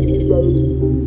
Musik